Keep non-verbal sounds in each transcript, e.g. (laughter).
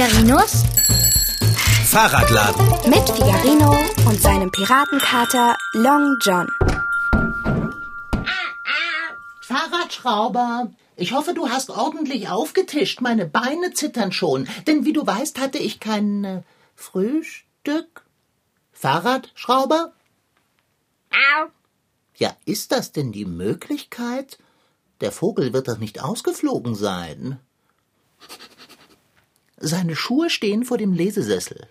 Figarinos Fahrradladen. mit Figarino und seinem Piratenkater Long John. Fahrradschrauber, ich hoffe, du hast ordentlich aufgetischt. Meine Beine zittern schon, denn wie du weißt, hatte ich kein äh, Frühstück. Fahrradschrauber? Ja, ist das denn die Möglichkeit? Der Vogel wird doch nicht ausgeflogen sein. Seine Schuhe stehen vor dem Lesesessel.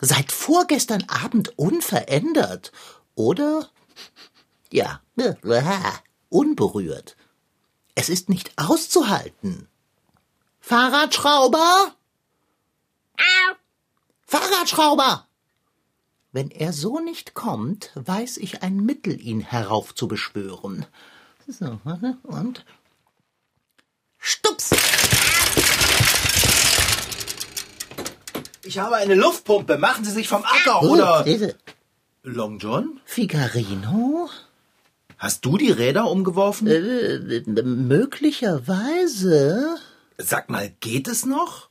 Seit vorgestern Abend unverändert. Oder? Ja, (laughs) unberührt. Es ist nicht auszuhalten. Fahrradschrauber? Fahrradschrauber! Wenn er so nicht kommt, weiß ich ein Mittel, ihn heraufzubeschwören. So, und. Stups! Ich habe eine Luftpumpe. Machen Sie sich vom Acker, oder? Lese. Long John? Figarino? Hast du die Räder umgeworfen? Äh, möglicherweise. Sag mal, geht es noch?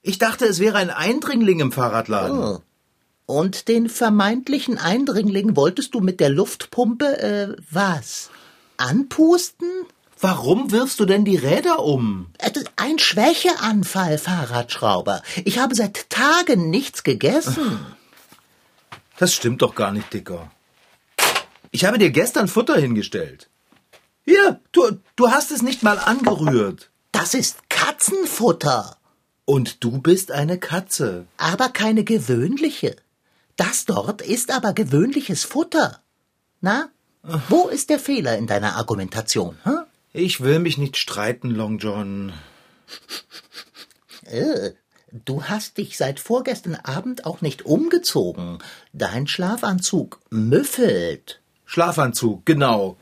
Ich dachte, es wäre ein Eindringling im Fahrradladen. Oh. Und den vermeintlichen Eindringling wolltest du mit der Luftpumpe, äh, was? Anpusten? Warum wirfst du denn die Räder um? Ein Schwächeanfall, Fahrradschrauber. Ich habe seit Tagen nichts gegessen. Das stimmt doch gar nicht, Dicker. Ich habe dir gestern Futter hingestellt. Hier, du, du hast es nicht mal angerührt. Das ist Katzenfutter, Und du bist eine Katze. aber keine gewöhnliche. Das dort ist aber gewöhnliches Futter. Na, wo ist der Fehler in deiner Argumentation? Hm? Ich will mich nicht streiten, Long John. Äh, du hast dich seit vorgestern Abend auch nicht umgezogen. Dein Schlafanzug müffelt. Schlafanzug, genau.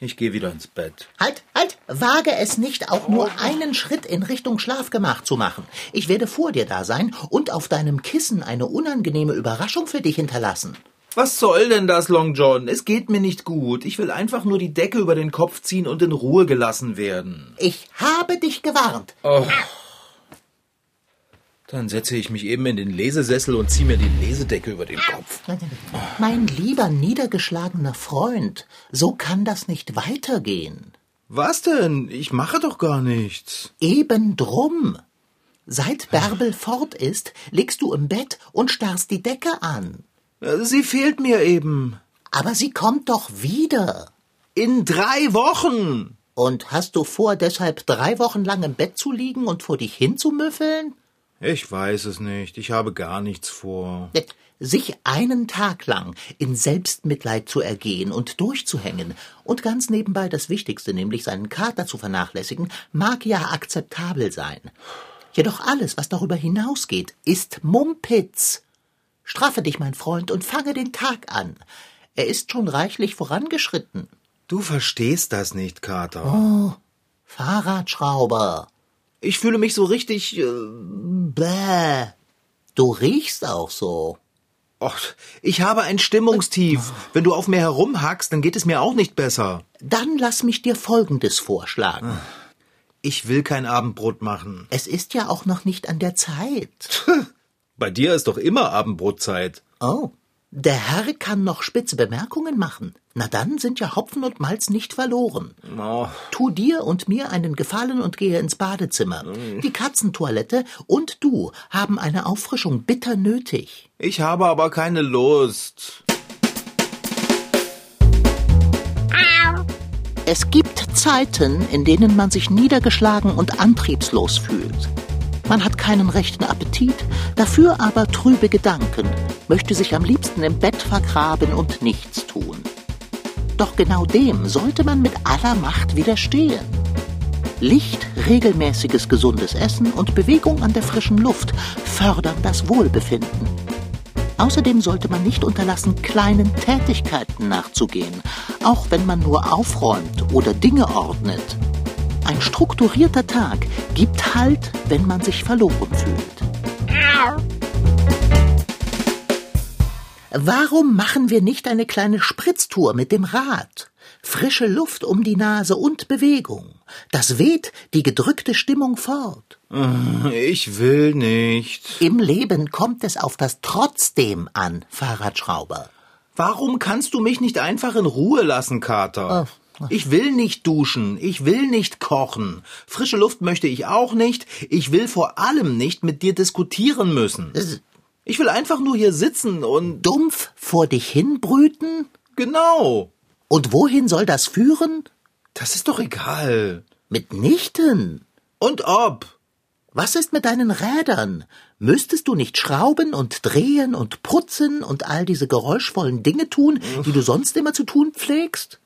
Ich gehe wieder ins Bett. Halt, halt! Wage es nicht, auch nur einen Schritt in Richtung Schlafgemach zu machen. Ich werde vor dir da sein und auf deinem Kissen eine unangenehme Überraschung für dich hinterlassen. Was soll denn das, Long John? Es geht mir nicht gut. Ich will einfach nur die Decke über den Kopf ziehen und in Ruhe gelassen werden. Ich habe dich gewarnt. Dann setze ich mich eben in den Lesesessel und ziehe mir die Lesedecke über den Kopf. Mein lieber niedergeschlagener Freund, so kann das nicht weitergehen. Was denn? Ich mache doch gar nichts. Eben drum. Seit Bärbel fort ist, liegst du im Bett und starrst die Decke an. Sie fehlt mir eben. Aber sie kommt doch wieder. In drei Wochen. Und hast du vor, deshalb drei Wochen lang im Bett zu liegen und vor dich hinzumüffeln? Ich weiß es nicht. Ich habe gar nichts vor. Sich einen Tag lang in Selbstmitleid zu ergehen und durchzuhängen und ganz nebenbei das Wichtigste, nämlich seinen Kater zu vernachlässigen, mag ja akzeptabel sein. Jedoch alles, was darüber hinausgeht, ist Mumpitz. Straffe dich, mein Freund, und fange den Tag an. Er ist schon reichlich vorangeschritten. Du verstehst das nicht, Kater. Fahrradschrauber. Ich fühle mich so richtig. Äh, Bäh. Du riechst auch so. och, ich habe ein Stimmungstief. Wenn du auf mir herumhackst, dann geht es mir auch nicht besser. Dann lass mich dir Folgendes vorschlagen. Ich will kein Abendbrot machen. Es ist ja auch noch nicht an der Zeit. Bei dir ist doch immer Abendbrotzeit. Oh, der Herr kann noch spitze Bemerkungen machen. Na dann sind ja Hopfen und Malz nicht verloren. Oh, Tu dir und mir einen Gefallen und gehe ins Badezimmer. Die Katzentoilette und du haben eine Auffrischung bitter nötig. ich habe aber keine Lust. Es gibt Zeiten, in denen man sich niedergeschlagen und antriebslos fühlt. Man hat keinen rechten Appetit, dafür aber trübe Gedanken, möchte sich am liebsten im Bett vergraben und nichts tun. Doch genau dem sollte man mit aller Macht widerstehen. Licht, regelmäßiges gesundes Essen und Bewegung an der frischen Luft fördern das Wohlbefinden. Außerdem sollte man nicht unterlassen, kleinen Tätigkeiten nachzugehen, auch wenn man nur aufräumt oder Dinge ordnet. Ein strukturierter Tag gibt Halt, wenn man sich verloren fühlt. Warum machen wir nicht eine kleine Spritztour mit dem Rad? Frische Luft um die Nase und Bewegung. Das weht die gedrückte Stimmung fort. Ich will nicht. Im Leben kommt es auf das Trotzdem an, Fahrradschrauber. Warum kannst du mich nicht einfach in Ruhe lassen, Kater? Ich will nicht duschen, ich will nicht kochen. Frische Luft möchte ich auch nicht. Ich will vor allem nicht mit dir diskutieren müssen. Ich will einfach nur hier sitzen und. Dumpf vor dich hinbrüten? Genau. Und wohin soll das führen? Das ist doch egal. Mitnichten. Und ob. Was ist mit deinen Rädern? Müsstest du nicht schrauben und drehen und putzen und all diese geräuschvollen Dinge tun, die du sonst immer zu tun pflegst?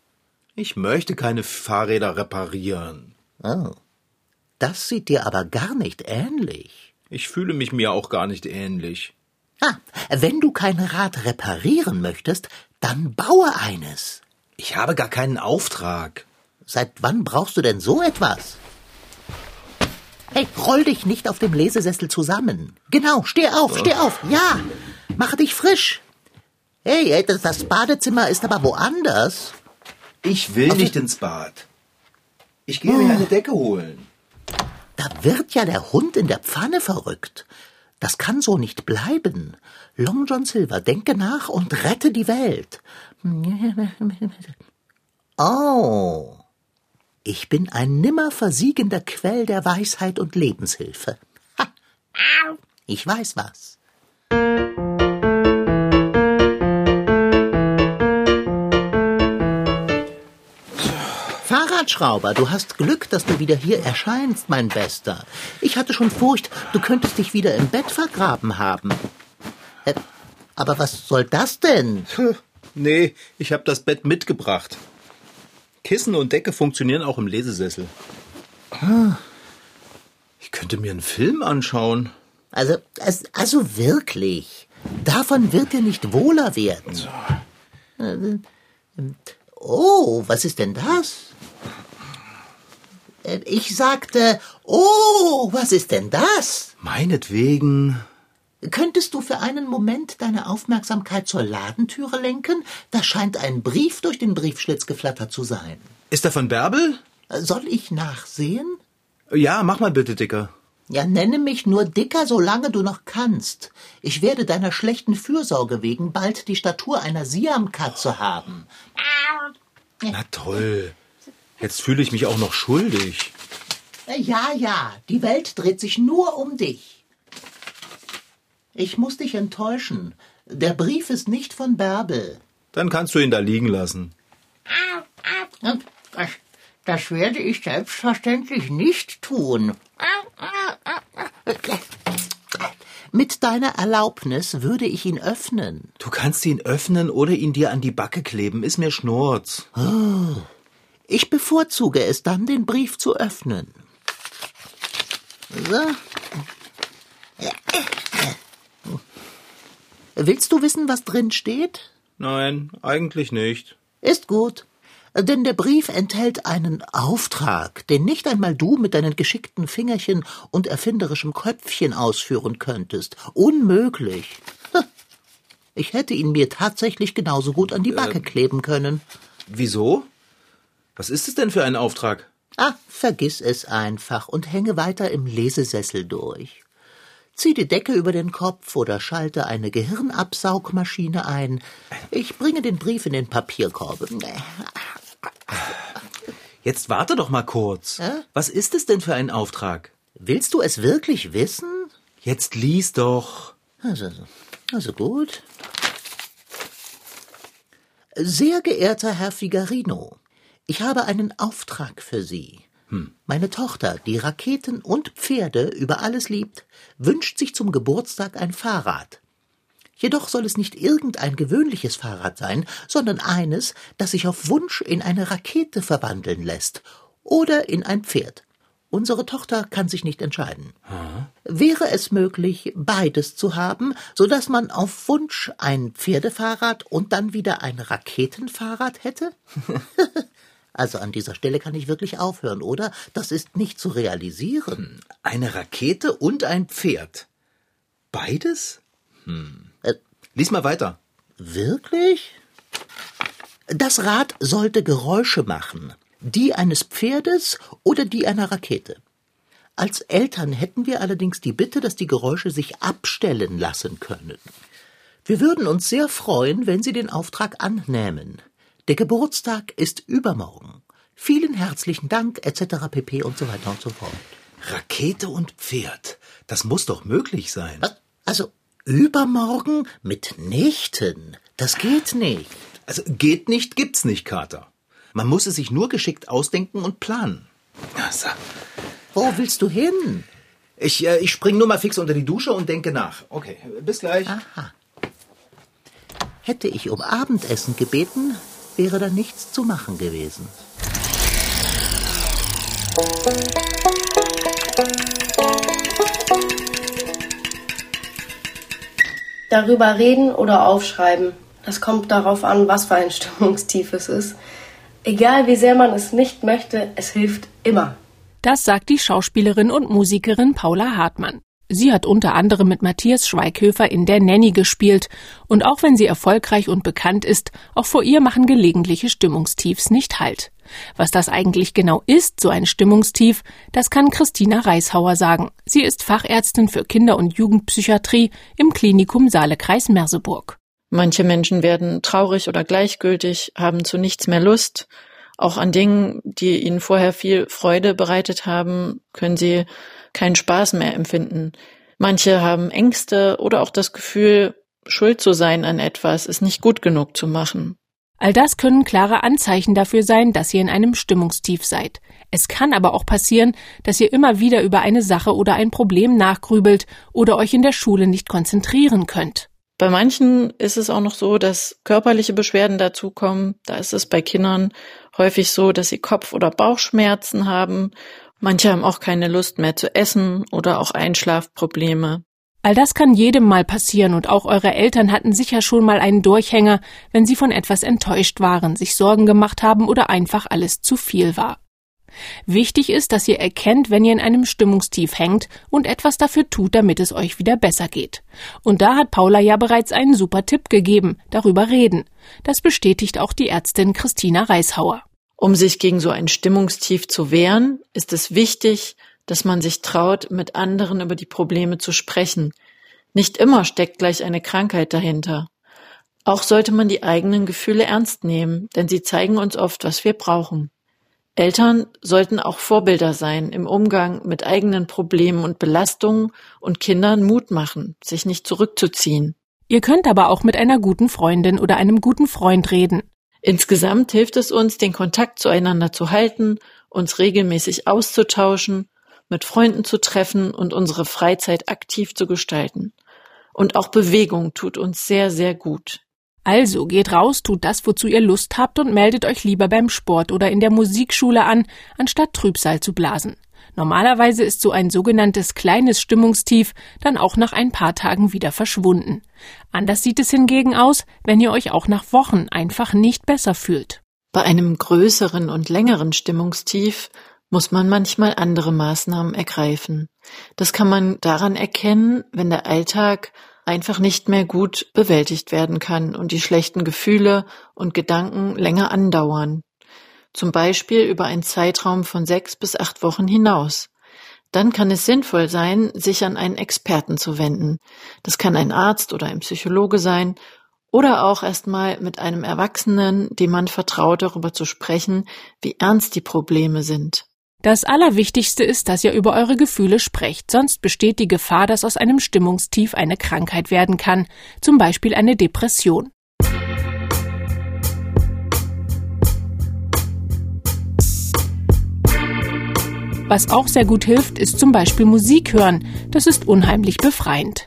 Ich möchte keine Fahrräder reparieren. Oh. Das sieht dir aber gar nicht ähnlich. Ich fühle mich mir auch gar nicht ähnlich. Ah, wenn du kein Rad reparieren möchtest, dann baue eines. Ich habe gar keinen Auftrag. Seit wann brauchst du denn so etwas? Hey, roll dich nicht auf dem Lesesessel zusammen. Genau, steh auf, steh auf. Ja, mache dich frisch. Hey, das Badezimmer ist aber woanders. Ich will nicht ins Bad. Ich gehe mir eine Decke holen. Da wird ja der Hund in der Pfanne verrückt. Das kann so nicht bleiben. Long John Silver, denke nach und rette die Welt. (laughs) Oh. Ich bin ein nimmer versiegender Quell der Weisheit und Lebenshilfe. (laughs) Ha. Ich weiß was. Fahrradschrauber, du hast Glück, dass du wieder hier erscheinst, mein Bester. Ich hatte schon Furcht, du könntest dich wieder im Bett vergraben haben. Äh, Aber was soll das denn? Nee, ich habe das Bett mitgebracht. Kissen und Decke funktionieren auch im Lesesessel. Ich könnte mir einen Film anschauen. Also, also wirklich. Davon wird dir nicht wohler werden. Äh, Oh, was ist denn das? Äh, Ich sagte, oh, was ist denn das? Meinetwegen. Könntest du für einen Moment deine Aufmerksamkeit zur Ladentüre lenken? Da scheint ein Brief durch den Briefschlitz geflattert zu sein. Ist er von Bärbel? Soll ich nachsehen? Ja, mach mal bitte, Dicker. Ja, nenne mich nur Dicker, solange du noch kannst. Ich werde deiner schlechten Fürsorge wegen bald die Statur einer Siamkatze haben. Na toll. Jetzt fühle ich mich auch noch schuldig. Ja, ja, die Welt dreht sich nur um dich. Ich muss dich enttäuschen. Der Brief ist nicht von Bärbel. Dann kannst du ihn da liegen lassen. Das, das werde ich selbstverständlich nicht tun. Mit deiner Erlaubnis würde ich ihn öffnen. Du kannst ihn öffnen oder ihn dir an die Backe kleben, ist mir Schnurz. Ich bevorzuge es dann, den Brief zu öffnen. So. Willst du wissen, was drin steht? Nein, eigentlich nicht. Ist gut. Denn der Brief enthält einen Auftrag, den nicht einmal du mit deinen geschickten Fingerchen und erfinderischem Köpfchen ausführen könntest. Unmöglich. Ha. Ich hätte ihn mir tatsächlich genauso gut an die Backe kleben können. Wieso? Was ist es denn für ein Auftrag? Ah, vergiss es einfach und hänge weiter im Lesesessel durch. Zieh die Decke über den Kopf oder schalte eine Gehirnabsaugmaschine ein. Ich bringe den Brief in den Papierkorb. Jetzt warte doch mal kurz. Äh? Was ist es denn für ein Auftrag? Willst du es wirklich wissen? Jetzt lies doch. Also, also gut. Sehr geehrter Herr Figarino, ich habe einen Auftrag für Sie. Meine Tochter, die Raketen und Pferde über alles liebt, wünscht sich zum Geburtstag ein Fahrrad. Jedoch soll es nicht irgendein gewöhnliches Fahrrad sein, sondern eines, das sich auf Wunsch in eine Rakete verwandeln lässt oder in ein Pferd. Unsere Tochter kann sich nicht entscheiden. Wäre es möglich, beides zu haben, so dass man auf Wunsch ein Pferdefahrrad und dann wieder ein Raketenfahrrad hätte? (laughs) (laughs) also an dieser Stelle kann ich wirklich aufhören, oder? Das ist nicht zu realisieren. Eine Rakete und ein Pferd. Beides? Äh, Lies mal weiter. wirklich? Das Rad sollte Geräusche machen, die eines Pferdes oder die einer Rakete. Als Eltern hätten wir allerdings die Bitte, dass die Geräusche sich abstellen lassen können. Wir würden uns sehr freuen, wenn Sie den Auftrag annähmen. Der Geburtstag ist übermorgen. Vielen herzlichen Dank, etc. pp. und so weiter und so fort. Rakete und Pferd. Das muss doch möglich sein. Also, übermorgen mitnichten. Das geht nicht. Also, geht nicht, gibt's nicht, Kater. Man muss es sich nur geschickt ausdenken und planen. Also, wo willst du hin? Ich, äh, ich spring nur mal fix unter die Dusche und denke nach. Okay, bis gleich. Aha. Hätte ich um Abendessen gebeten, wäre da nichts zu machen gewesen. Darüber reden oder aufschreiben. Das kommt darauf an, was für ein (laughs) Stimmungstief es ist. Egal wie sehr man es nicht möchte, es hilft immer. Das sagt die Schauspielerin und Musikerin Paula Hartmann. Sie hat unter anderem mit Matthias Schweighöfer in Der Nanny gespielt. Und auch wenn sie erfolgreich und bekannt ist, auch vor ihr machen gelegentliche Stimmungstiefs nicht Halt. Was das eigentlich genau ist, so ein Stimmungstief, das kann Christina Reishauer sagen. Sie ist Fachärztin für Kinder- und Jugendpsychiatrie im Klinikum Saalekreis Merseburg. Manche Menschen werden traurig oder gleichgültig, haben zu nichts mehr Lust. Auch an Dingen, die ihnen vorher viel Freude bereitet haben, können sie keinen Spaß mehr empfinden. Manche haben Ängste oder auch das Gefühl, schuld zu sein an etwas, es nicht gut genug zu machen. All das können klare Anzeichen dafür sein, dass ihr in einem Stimmungstief seid. Es kann aber auch passieren, dass ihr immer wieder über eine Sache oder ein Problem nachgrübelt oder euch in der Schule nicht konzentrieren könnt. Bei manchen ist es auch noch so, dass körperliche Beschwerden dazukommen. Da ist es bei Kindern häufig so, dass sie Kopf- oder Bauchschmerzen haben. Manche haben auch keine Lust mehr zu essen oder auch Einschlafprobleme. All das kann jedem mal passieren und auch eure Eltern hatten sicher schon mal einen Durchhänger, wenn sie von etwas enttäuscht waren, sich Sorgen gemacht haben oder einfach alles zu viel war. Wichtig ist, dass ihr erkennt, wenn ihr in einem Stimmungstief hängt und etwas dafür tut, damit es euch wieder besser geht. Und da hat Paula ja bereits einen super Tipp gegeben, darüber reden. Das bestätigt auch die Ärztin Christina Reishauer. Um sich gegen so ein Stimmungstief zu wehren, ist es wichtig, dass man sich traut, mit anderen über die Probleme zu sprechen. Nicht immer steckt gleich eine Krankheit dahinter. Auch sollte man die eigenen Gefühle ernst nehmen, denn sie zeigen uns oft, was wir brauchen. Eltern sollten auch Vorbilder sein im Umgang mit eigenen Problemen und Belastungen und Kindern Mut machen, sich nicht zurückzuziehen. Ihr könnt aber auch mit einer guten Freundin oder einem guten Freund reden. Insgesamt hilft es uns, den Kontakt zueinander zu halten, uns regelmäßig auszutauschen mit Freunden zu treffen und unsere Freizeit aktiv zu gestalten. Und auch Bewegung tut uns sehr, sehr gut. Also geht raus, tut das, wozu ihr Lust habt und meldet euch lieber beim Sport oder in der Musikschule an, anstatt Trübsal zu blasen. Normalerweise ist so ein sogenanntes kleines Stimmungstief dann auch nach ein paar Tagen wieder verschwunden. Anders sieht es hingegen aus, wenn ihr euch auch nach Wochen einfach nicht besser fühlt. Bei einem größeren und längeren Stimmungstief muss man manchmal andere Maßnahmen ergreifen. Das kann man daran erkennen, wenn der Alltag einfach nicht mehr gut bewältigt werden kann und die schlechten Gefühle und Gedanken länger andauern. Zum Beispiel über einen Zeitraum von sechs bis acht Wochen hinaus. Dann kann es sinnvoll sein, sich an einen Experten zu wenden. Das kann ein Arzt oder ein Psychologe sein oder auch erstmal mit einem Erwachsenen, dem man vertraut, darüber zu sprechen, wie ernst die Probleme sind. Das Allerwichtigste ist, dass ihr über eure Gefühle sprecht, sonst besteht die Gefahr, dass aus einem Stimmungstief eine Krankheit werden kann, zum Beispiel eine Depression. Was auch sehr gut hilft, ist zum Beispiel Musik hören. Das ist unheimlich befreiend.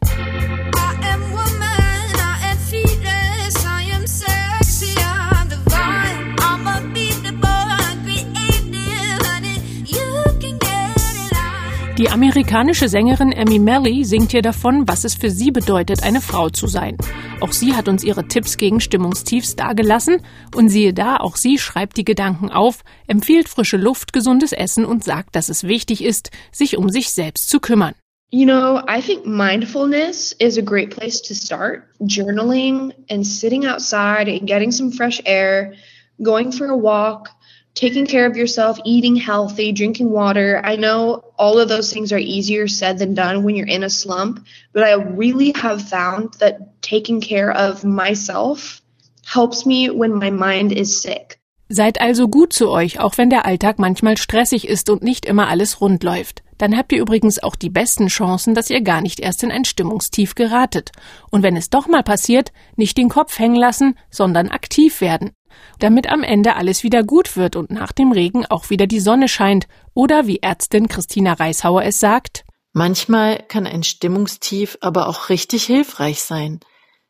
Die amerikanische Sängerin Emmy Melly singt hier davon, was es für sie bedeutet, eine Frau zu sein. Auch sie hat uns ihre Tipps gegen Stimmungstiefs dargelassen und siehe da, auch sie schreibt die Gedanken auf, empfiehlt frische Luft, gesundes Essen und sagt, dass es wichtig ist, sich um sich selbst zu kümmern. You know, I think mindfulness is a great place to start. Journaling and sitting outside and getting some fresh air going for a walk, taking care of yourself, eating healthy, drinking water. I know all of those things are easier said than done when you're in a slump, but I really have found that taking care of myself helps me when my mind is sick. Seid also gut zu euch, auch wenn der Alltag manchmal stressig ist und nicht immer alles rund läuft. Dann habt ihr übrigens auch die besten Chancen, dass ihr gar nicht erst in ein Stimmungstief geratet. Und wenn es doch mal passiert, nicht den Kopf hängen lassen, sondern aktiv werden. Damit am Ende alles wieder gut wird und nach dem Regen auch wieder die Sonne scheint. Oder wie Ärztin Christina Reishauer es sagt, Manchmal kann ein Stimmungstief aber auch richtig hilfreich sein.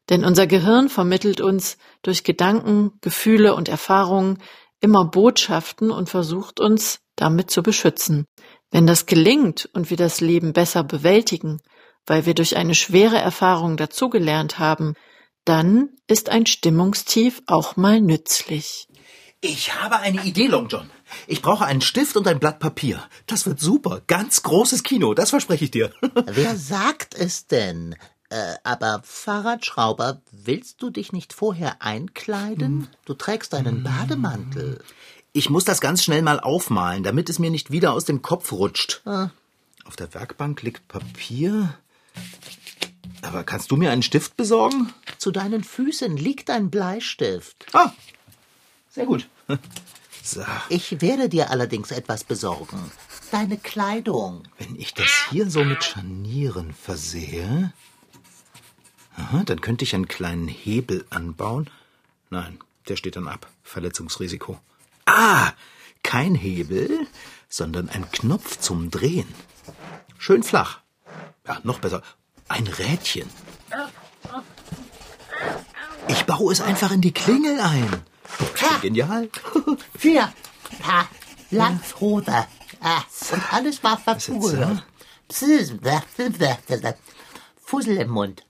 Denn unser Gehirn vermittelt uns durch Gedanken, Gefühle und Erfahrungen immer Botschaften und versucht uns damit zu beschützen. Wenn das gelingt und wir das Leben besser bewältigen, weil wir durch eine schwere Erfahrung dazugelernt haben, dann ist ein Stimmungstief auch mal nützlich. Ich habe eine Idee, Long John. Ich brauche einen Stift und ein Blatt Papier. Das wird super. Ganz großes Kino, das verspreche ich dir. (laughs) Wer sagt es denn? Äh, aber Fahrradschrauber, willst du dich nicht vorher einkleiden? Du trägst einen Bademantel. Ich muss das ganz schnell mal aufmalen, damit es mir nicht wieder aus dem Kopf rutscht. Auf der Werkbank liegt Papier. Aber kannst du mir einen Stift besorgen? Zu deinen Füßen liegt ein Bleistift. Ah, sehr gut. (laughs) So, Ich werde dir allerdings etwas besorgen. Deine Kleidung. wenn ich das hier so mit Scharnieren versehe, aha, dann könnte ich einen kleinen Hebel anbauen. Nein, der steht dann ab. Verletzungsrisiko. Ah, kein Hebel, sondern ein Knopf zum Drehen. Schön flach. Ja, noch besser. Ein Rädchen. Ich baue es einfach in die Klingel ein. Genial. Vier. Ha, Landshose. Ah, und alles war verpult. Fussel im Mund.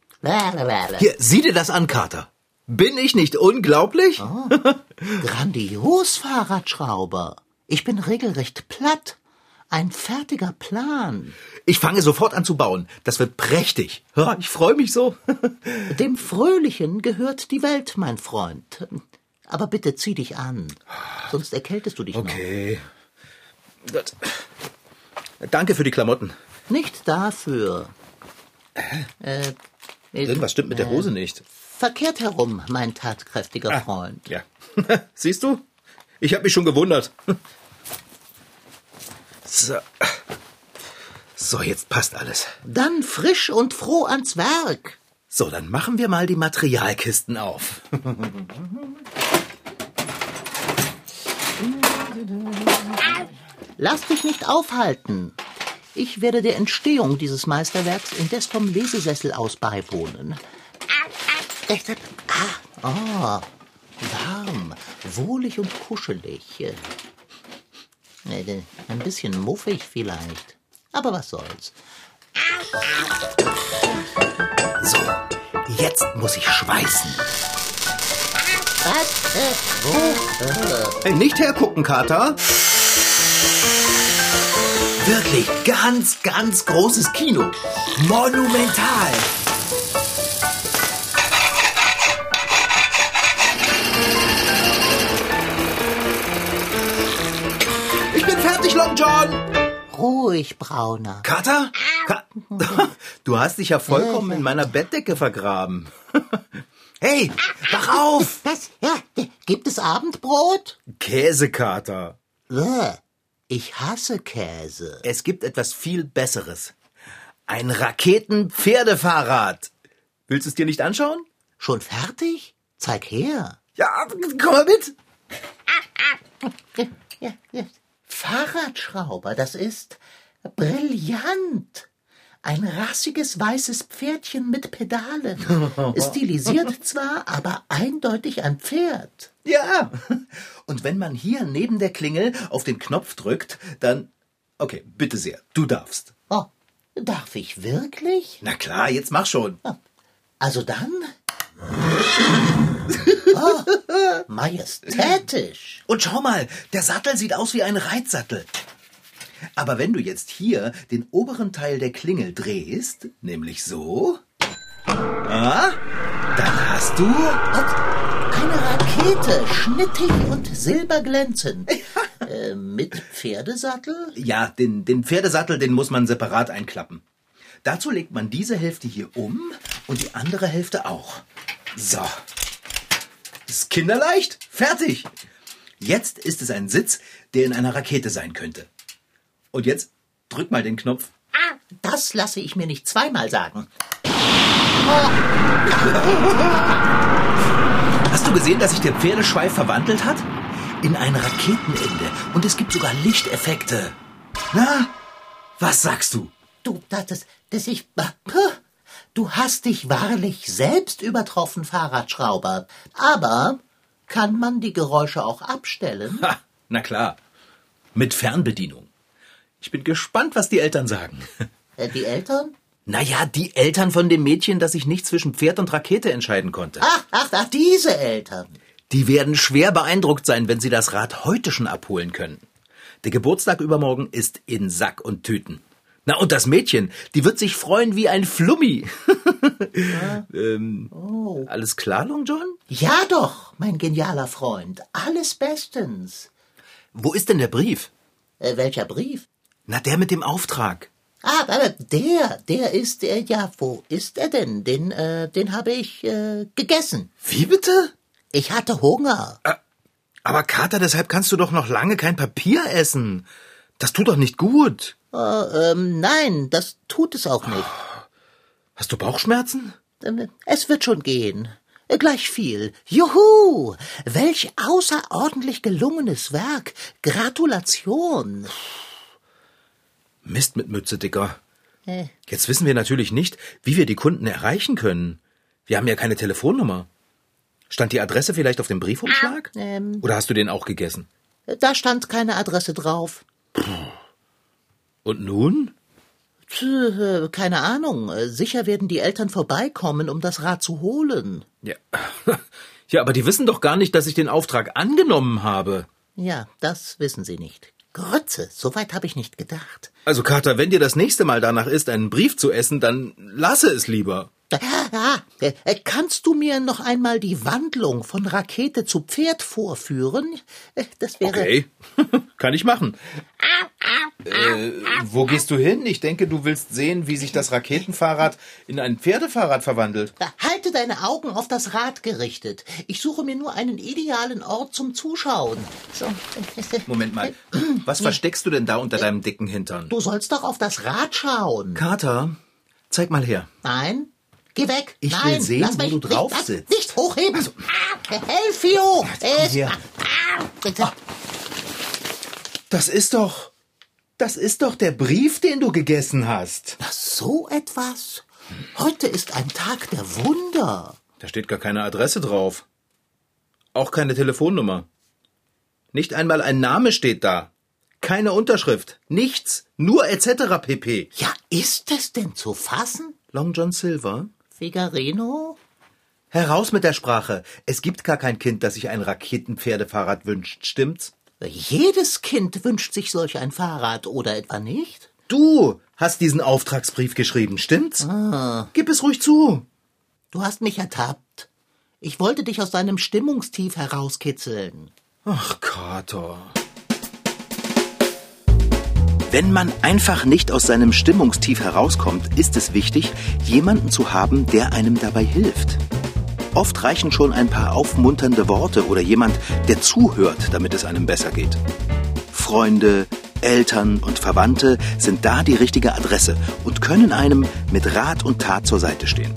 Hier, sieh dir das an, Kater. Bin ich nicht unglaublich? Grandios, Fahrradschrauber. Ich bin regelrecht platt. Ein fertiger Plan. Ich fange sofort an zu bauen. Das wird prächtig. Ich freue mich so. (laughs) Dem Fröhlichen gehört die Welt, mein Freund. Aber bitte zieh dich an, sonst erkältest du dich Okay. Gut. Danke für die Klamotten. noch. Nicht dafür. Äh, äh, Irgendwas stimmt mit der Hose nicht. Verkehrt herum, mein tatkräftiger Freund. Ja. (laughs) Siehst du? Ich habe mich schon gewundert. So. So, jetzt passt alles. Dann frisch und froh ans Werk. So, dann machen wir mal die Materialkisten auf. Lass dich nicht aufhalten. Ich werde der Entstehung dieses Meisterwerks indes vom Lesesessel aus beiwohnen. Ah, oh, warm, wohlig und kuschelig. Ein bisschen muffig vielleicht. Aber was soll's. So, jetzt muss ich schweißen. Was? Nicht hergucken, Kater. Wirklich ganz, ganz großes Kino. Monumental. John. Ruhig, Brauner. Kater? Ka (laughs) du hast dich ja vollkommen in meiner Bettdecke vergraben. (laughs) Hey, wach auf! Was? Ja, gibt es Abendbrot? Käsekater. Äh, Ich hasse Käse. Es gibt etwas viel Besseres. Ein Raketenpferdefahrrad. Willst du es dir nicht anschauen? Schon fertig? Zeig her. Ja, komm mal mit. Ja, ja. Fahrradschrauber, das ist brillant. Ein rassiges weißes Pferdchen mit Pedalen. (laughs) Stilisiert zwar, aber eindeutig ein Pferd. Ja. Und wenn man hier neben der Klingel auf den Knopf drückt, dann... Okay, bitte sehr, du darfst. Oh, darf ich wirklich? Na klar, jetzt mach schon. Also dann? (laughs) Oh, majestätisch. Und schau mal, der Sattel sieht aus wie ein Reitsattel. Aber wenn du jetzt hier den oberen Teil der Klingel drehst, nämlich so, ah, dann hast du Eine Rakete. Rakete, schnittig und silberglänzend. äh, mit Pferdesattel? Ja, den, den Pferdesattel, den muss man separat einklappen. Dazu legt man diese Hälfte hier um und die andere Hälfte auch. So. Ist kinderleicht. Fertig. Jetzt ist es ein Sitz, der in einer Rakete sein könnte. Und jetzt drück mal den Knopf. Ah, das lasse ich mir nicht zweimal sagen. Hast du gesehen, dass sich der Pferdeschweif verwandelt hat? In ein Raketenende. Und es gibt sogar Lichteffekte. Na, was sagst du? Du, das, das, das ich. Du hast dich wahrlich selbst übertroffen, Fahrradschrauber. Aber kann man die Geräusche auch abstellen? Ha, na klar. Mit Fernbedienung. Ich bin gespannt, was die Eltern sagen. Äh, die Eltern? Naja, die Eltern von dem Mädchen, das sich nicht zwischen Pferd und Rakete entscheiden konnte. Ach, ach, ach, diese Eltern. Die werden schwer beeindruckt sein, wenn sie das Rad heute schon abholen können. Der Geburtstag übermorgen ist in Sack und Tüten. Na, und das Mädchen, die wird sich freuen wie ein Flummi. Ja. (laughs) (laughs) ähm, oh. Alles klar, Long John? Ja doch, mein genialer Freund. Alles bestens. Wo ist denn der Brief? Äh, welcher Brief? Na, der mit dem Auftrag. Ah, der, der ist, äh, ja, wo ist er denn? Den, äh, den habe ich äh, gegessen. Wie bitte? Ich hatte Hunger. Äh, aber Kater, deshalb kannst du doch noch lange kein Papier essen. Das tut doch nicht gut. Äh, ähm, nein, das tut es auch nicht. Hast du Bauchschmerzen? Ähm, es wird schon gehen. Äh, gleich viel. Juhu! Welch außerordentlich gelungenes Werk. Gratulation. Mist mit Mütze, Dicker. Jetzt wissen wir natürlich nicht, wie wir die Kunden erreichen können. Wir haben ja keine Telefonnummer. Stand die Adresse vielleicht auf dem Briefumschlag? Ähm, Oder hast du den auch gegessen? Da stand keine Adresse drauf. Und nun? Keine Ahnung. Sicher werden die Eltern vorbeikommen, um das Rad zu holen. Ja. (laughs) Ja, aber die wissen doch gar nicht, dass ich den Auftrag angenommen habe. Ja, das wissen sie nicht. Grütze, so weit habe ich nicht gedacht. Also, Kater, wenn dir das nächste Mal danach ist, einen Brief zu essen, dann lasse es lieber. Ah, kannst du mir noch einmal die Wandlung von Rakete zu Pferd vorführen? Äh, das wäre. Okay, (laughs) kann ich machen. Äh, wo gehst du hin? Ich denke, du willst sehen, wie sich das Raketenfahrrad in ein Pferdefahrrad verwandelt. Halte deine Augen auf das Rad gerichtet. Ich suche mir nur einen idealen Ort zum Zuschauen. So. (laughs) Moment mal. (clears throat) Was versteckst du denn da unter deinem dicken Hintern? Du sollst doch auf das Rad schauen. Kater, zeig mal her. Nein, Geh weg! Ich Nein, will sehen, wo du drauf nicht, sitzt. Nicht hochheben! Also, ah, Helfio! Äh, ah, das ist doch. Das ist doch der Brief, den du gegessen hast. Na, so etwas? Heute ist ein Tag der Wunder. Da steht gar keine Adresse drauf. Auch keine Telefonnummer. Nicht einmal ein Name steht da. Keine Unterschrift. Nichts. Nur etc. pp. Ja, ist es denn zu fassen? Long John Silver? Figarino? Heraus mit der Sprache. Es gibt gar kein Kind, das sich ein Raketenpferdefahrrad wünscht, stimmt's? Jedes Kind wünscht sich solch ein Fahrrad, oder etwa nicht? Du hast diesen Auftragsbrief geschrieben, stimmt's? Ah. Gib es ruhig zu. Du hast mich ertappt. Ich wollte dich aus deinem Stimmungstief herauskitzeln. Ach, Kater. Wenn man einfach nicht aus seinem Stimmungstief herauskommt, ist es wichtig, jemanden zu haben, der einem dabei hilft. Oft reichen schon ein paar aufmunternde Worte oder jemand, der zuhört, damit es einem besser geht. Freunde, Eltern und Verwandte sind da die richtige Adresse und können einem mit Rat und Tat zur Seite stehen.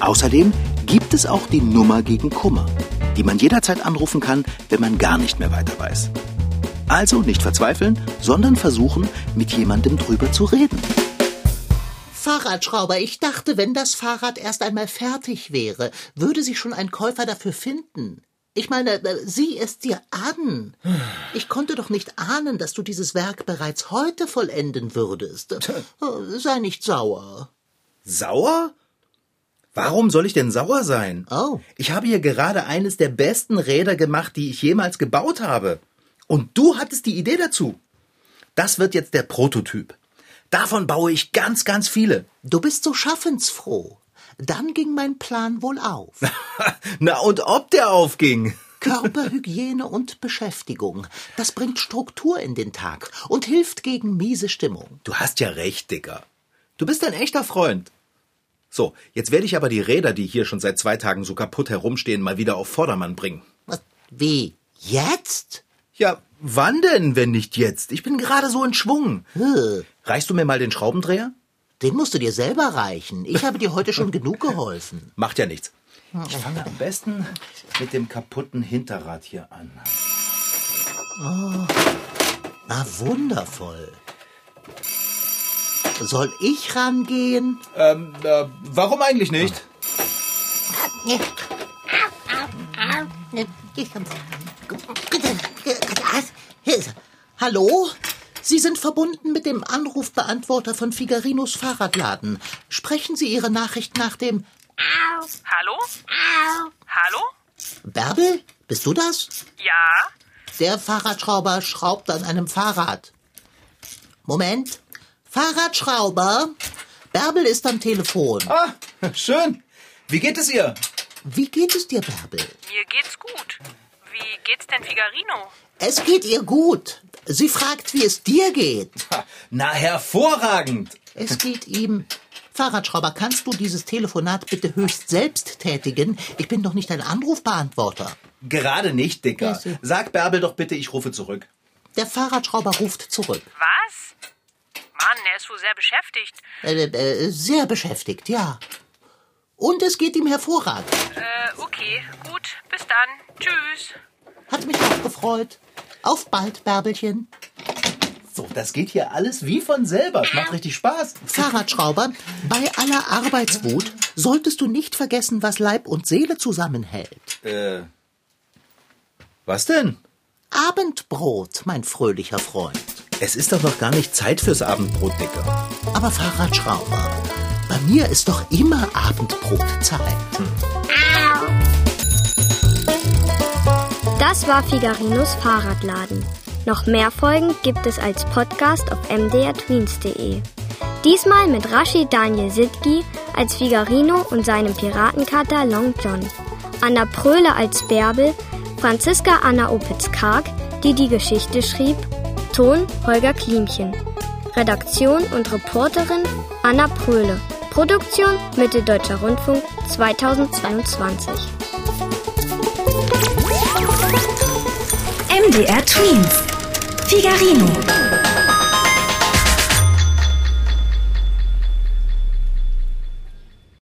Außerdem gibt es auch die Nummer gegen Kummer, die man jederzeit anrufen kann, wenn man gar nicht mehr weiter weiß. Also nicht verzweifeln, sondern versuchen, mit jemandem drüber zu reden. Fahrradschrauber, ich dachte, wenn das Fahrrad erst einmal fertig wäre, würde sich schon ein Käufer dafür finden. Ich meine, äh, sieh es dir an. Ich konnte doch nicht ahnen, dass du dieses Werk bereits heute vollenden würdest. Äh, sei nicht sauer. Sauer? Warum soll ich denn sauer sein? Oh. Ich habe hier gerade eines der besten Räder gemacht, die ich jemals gebaut habe. Und du hattest die Idee dazu. Das wird jetzt der Prototyp. Davon baue ich ganz, ganz viele. Du bist so schaffensfroh. Dann ging mein Plan wohl auf. (laughs) Na, und ob der aufging? Körperhygiene und Beschäftigung. Das bringt Struktur in den Tag und hilft gegen miese Stimmung. Du hast ja recht, Dicker. Du bist ein echter Freund. So, jetzt werde ich aber die Räder, die hier schon seit zwei Tagen so kaputt herumstehen, mal wieder auf Vordermann bringen. Was? Wie? Jetzt? Ja, wann denn, wenn nicht jetzt? Ich bin gerade so in Schwung. Hm. Reichst du mir mal den Schraubendreher? Den musst du dir selber reichen. Ich habe dir heute schon genug geholfen. (laughs) Macht ja nichts. Ich fange am besten mit dem kaputten Hinterrad hier an. Oh, na wundervoll. Soll ich rangehen? Ähm, äh, warum eigentlich nicht? Hallo? Sie sind verbunden mit dem Anrufbeantworter von Figarinos Fahrradladen. Sprechen Sie Ihre Nachricht nach dem Hallo? Hallo? Bärbel? Bist du das? Ja? Der Fahrradschrauber schraubt an einem Fahrrad. Moment. Fahrradschrauber? Bärbel ist am Telefon. Ah, schön. Wie geht es ihr? Wie geht es dir, Bärbel? Mir geht's gut. Wie geht's denn Figarino? Es geht ihr gut. Sie fragt, wie es dir geht. Na, hervorragend. Es geht ihm. Fahrradschrauber, kannst du dieses Telefonat bitte höchst selbst tätigen? Ich bin doch nicht ein Anrufbeantworter. Gerade nicht, Dicker. Ja, Sag Bärbel doch bitte, ich rufe zurück. Der Fahrradschrauber ruft zurück. Was? Mann, er ist wohl sehr beschäftigt. Äh, äh, sehr beschäftigt, ja. Und es geht ihm hervorragend. Äh, okay, gut. Bis dann. Tschüss. Hat mich auch gefreut. Auf bald, Bärbelchen. So, das geht hier alles wie von selber. Macht richtig Spaß. Fahrradschrauber, bei aller Arbeitswut solltest du nicht vergessen, was Leib und Seele zusammenhält. Äh, was denn? Abendbrot, mein fröhlicher Freund. Es ist doch noch gar nicht Zeit fürs Abendbrot, Dicker. Aber Fahrradschrauber, bei mir ist doch immer Abendbrotzeit. Das war Figarinos Fahrradladen. Noch mehr Folgen gibt es als Podcast auf mdrtweens.de. Diesmal mit Rashid Daniel Sidki als Figarino und seinem Piratenkater Long John. Anna Pröhle als Bärbel, Franziska Anna Opitz-Karg, die die Geschichte schrieb, Ton Holger Klimchen. Redaktion und Reporterin Anna Pröhle. Produktion Mitteldeutscher Rundfunk 2022. MDR Twins. Figarino.